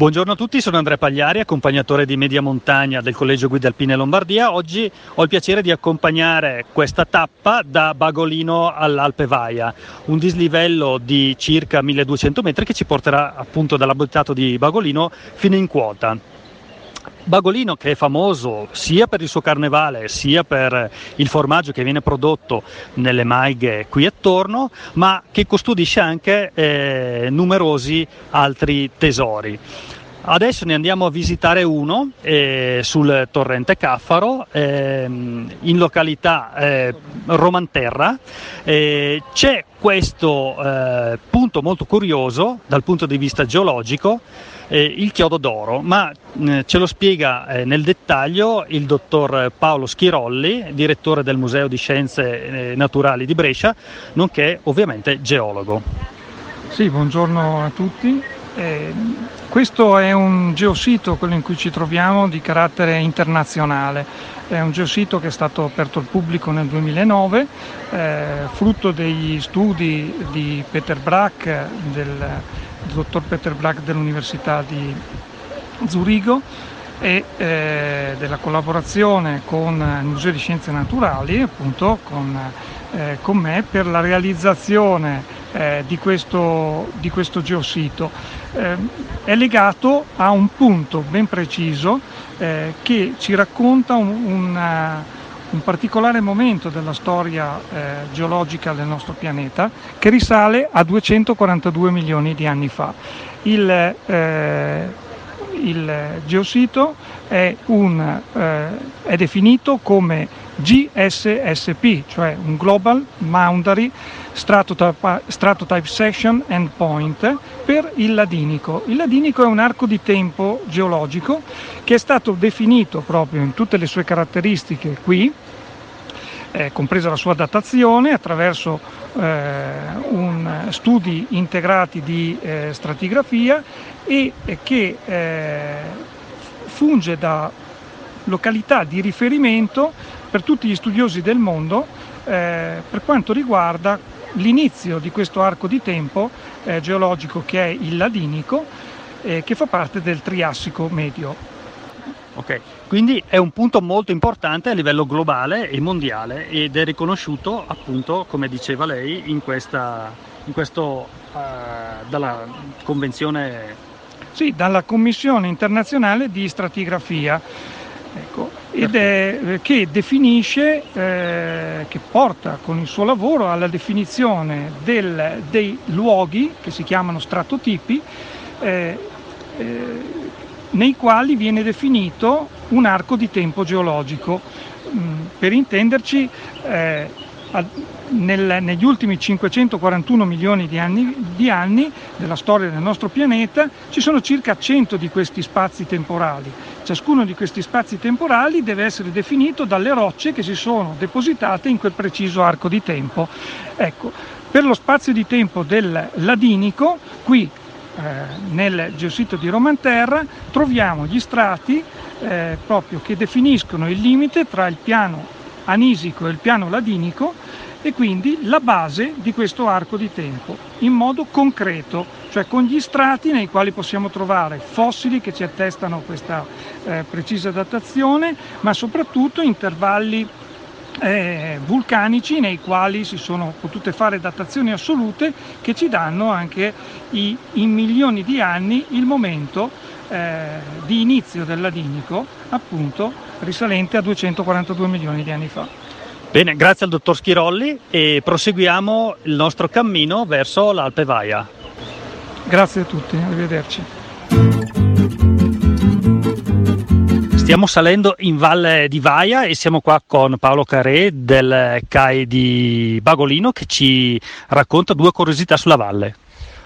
Buongiorno a tutti, sono Andrea Pagliari, accompagnatore di media montagna del Collegio Guida Alpine Lombardia. Oggi ho il piacere di accompagnare questa tappa da Bagolino all'Alpe Vaia, un dislivello di circa 1200 metri che ci porterà appunto dall'abitato di Bagolino fino in quota. Bagolino che è famoso sia per il suo carnevale sia per il formaggio che viene prodotto nelle maighe qui attorno, ma che custodisce anche eh, numerosi altri tesori. Adesso ne andiamo a visitare uno eh, sul torrente Caffaro, eh, in località eh, Romanterra. Eh, c'è questo eh, punto molto curioso dal punto di vista geologico eh, il chiodo d'oro, ma ce lo spiega nel dettaglio il dottor Paolo Schirolli, direttore del Museo di Scienze Naturali di Brescia, nonché ovviamente geologo. Sì, buongiorno a tutti. Eh, questo è un geosito, quello in cui ci troviamo, di carattere internazionale. È un geosito che è stato aperto al pubblico nel 2009, eh, frutto degli studi di Peter Brack, del, del dottor Peter Brack dell'Università di Zurigo e eh, della collaborazione con il Museo di Scienze Naturali, appunto con, eh, con me, per la realizzazione eh, di, questo, di, questo, geosito. Eh, è legato a un punto ben preciso eh, che ci racconta un, una, un, particolare momento della storia eh, geologica del nostro pianeta che risale a 242 milioni di anni fa. Il, il geosito è, un, eh, è, definito come GSSP, cioè un Global Boundary Stratotype, Section Endpoint per il ladinico. Il ladinico è un arco di tempo geologico che è stato definito proprio in tutte le sue caratteristiche qui, eh, compresa la sua datazione attraverso eh, un, studi integrati di eh, stratigrafia e che eh, funge da località di riferimento per tutti gli studiosi del mondo eh, per quanto riguarda l'inizio di questo arco di tempo eh, geologico che è il ladinico eh, che fa parte del Triassico medio. Ok, quindi è un punto molto importante a livello globale e mondiale ed è riconosciuto appunto, come diceva lei, in, questa, in questo, uh, dalla convenzione... Sì, dalla Commissione internazionale di stratigrafia. Ecco, ed è eh, che definisce, eh, che porta con il suo lavoro alla definizione del, dei luoghi che si chiamano stratotipi eh, eh, nei quali viene definito un arco di tempo geologico. Mm, per intenderci, eh, nel, negli ultimi 541 milioni di anni, di anni, della storia del nostro pianeta ci sono circa 100 di questi spazi temporali. Ciascuno di questi spazi temporali deve essere definito dalle rocce che si sono depositate in quel preciso arco di tempo. Ecco, per lo spazio di tempo del ladinico, qui eh, nel geosito di Romanterra troviamo gli strati eh, proprio che definiscono il limite tra il piano anisico e il piano ladinico e quindi la base di questo arco di tempo in modo concreto, cioè con gli strati nei quali possiamo trovare fossili che ci attestano questa eh, precisa datazione, ma soprattutto intervalli eh, vulcanici nei quali si sono potute fare datazioni assolute che ci danno anche i, in milioni di anni il momento eh, di inizio del ladinico, appunto risalente a 242 milioni di anni fa. Bene, grazie al dottor Schirolli e proseguiamo il nostro cammino verso l'Alpe Vaia. Grazie a tutti, arrivederci. Stiamo salendo in Valle di Vaia e siamo qua con Paolo Carré del CAI di Bagolino che ci racconta due curiosità sulla valle.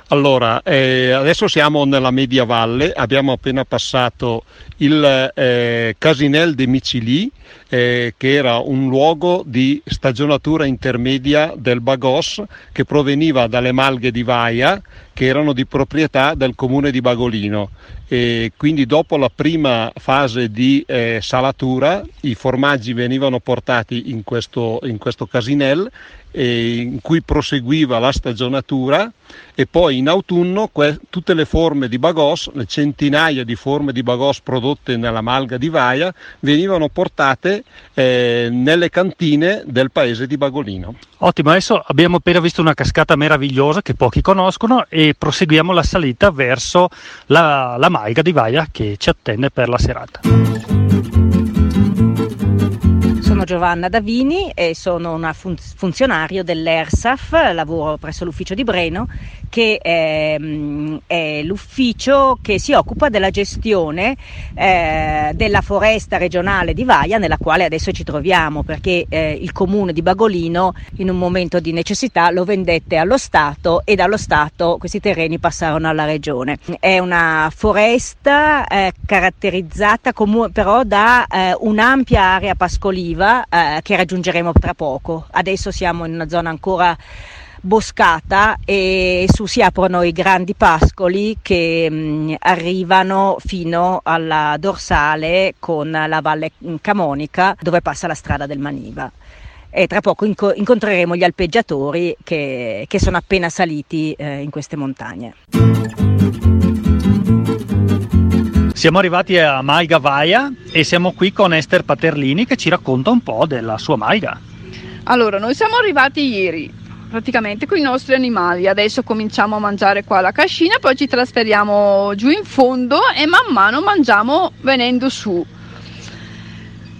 Allora, eh, adesso siamo nella Media Valle, abbiamo appena passato il eh, Casinel de Micili, eh, che era un luogo di stagionatura intermedia del Bagos che proveniva dalle malghe di Vaia, che erano di proprietà del comune di Bagolino. E quindi dopo la prima fase di eh, salatura i formaggi venivano portati in questo, in questo casinel in cui proseguiva la stagionatura e poi in autunno que- tutte le forme di bagos, le centinaia di forme di bagos prodotte nella malga di Vaia, venivano portate eh, nelle cantine del paese di Bagolino. Ottimo, adesso abbiamo appena visto una cascata meravigliosa che pochi conoscono e proseguiamo la salita verso la, la malga di Vaia che ci attende per la serata. Sono Giovanna Davini e sono una fun- funzionario dell'ERSAF, lavoro presso l'ufficio di Breno, che è, mm, è l'ufficio che si occupa della gestione eh, della foresta regionale di Vaia, nella quale adesso ci troviamo, perché eh, il comune di Bagolino in un momento di necessità lo vendette allo Stato e dallo Stato questi terreni passarono alla regione. È una foresta eh, caratterizzata comu- però da eh, un'ampia area pascoliva eh, che raggiungeremo tra poco. Adesso siamo in una zona ancora boscata e su si aprono i grandi pascoli che mh, mm, arrivano fino alla dorsale con la valle Camonica dove passa la strada del Maniva e tra poco inco- incontreremo gli alpeggiatori che, che sono appena saliti eh, in queste montagne. Siamo arrivati a Malga Vaia e siamo qui con Esther Paterlini che ci racconta un po' della sua malga. Allora, noi siamo arrivati ieri praticamente con i nostri animali, adesso cominciamo a mangiare qua la cascina, poi ci trasferiamo giù in fondo e man mano mangiamo venendo su.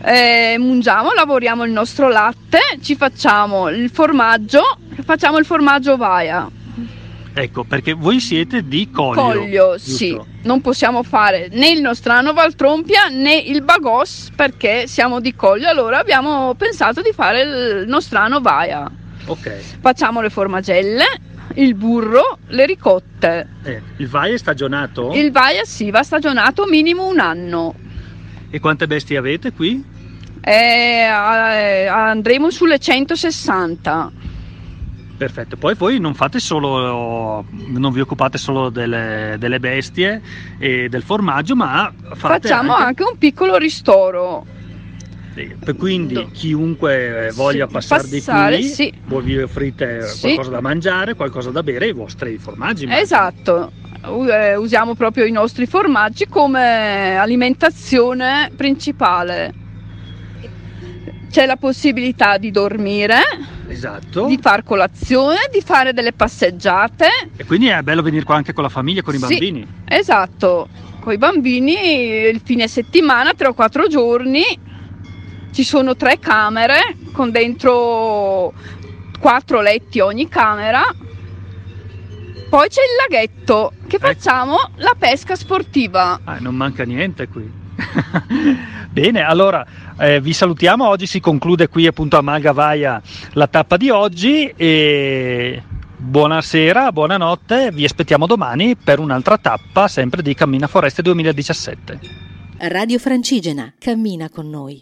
Eh, mungiamo, lavoriamo il nostro latte, ci facciamo il formaggio, facciamo il formaggio Vaia Ecco, perché voi siete di Coglio. Coglio, giusto? sì. Non possiamo fare né il Nostrano Valtrompia né il Bagos perché siamo di Coglio, allora abbiamo pensato di fare il Nostrano Vaia. Ok. Facciamo le formagelle, il burro, le ricotte. Eh, il Vaia è stagionato? Il Vaia sì, va stagionato minimo un anno. E quante bestie avete qui? Eh, eh, andremo sulle 160. Perfetto, poi voi non fate solo, non vi occupate solo delle, delle bestie e del formaggio, ma facciamo anche... anche un piccolo ristoro. Quindi chiunque voglia passare, passare di qui, sì. voi vi offrite sì. qualcosa da mangiare, qualcosa da bere, i vostri formaggi. Esatto, eh, usiamo proprio i nostri formaggi come alimentazione principale. C'è la possibilità di dormire Esatto. Di far colazione, di fare delle passeggiate. E quindi è bello venire qua anche con la famiglia, con i sì, bambini. Esatto, con i bambini il fine settimana, tre o quattro giorni. Ci sono tre camere con dentro quattro letti ogni camera. Poi c'è il laghetto che ecco. facciamo la pesca sportiva. Ah, non manca niente qui. Bene, allora eh, vi salutiamo. Oggi si conclude qui appunto a Magavaia la tappa di oggi e buonasera, buonanotte. Vi aspettiamo domani per un'altra tappa sempre di Cammina Foreste 2017. Radio Francigena, cammina con noi.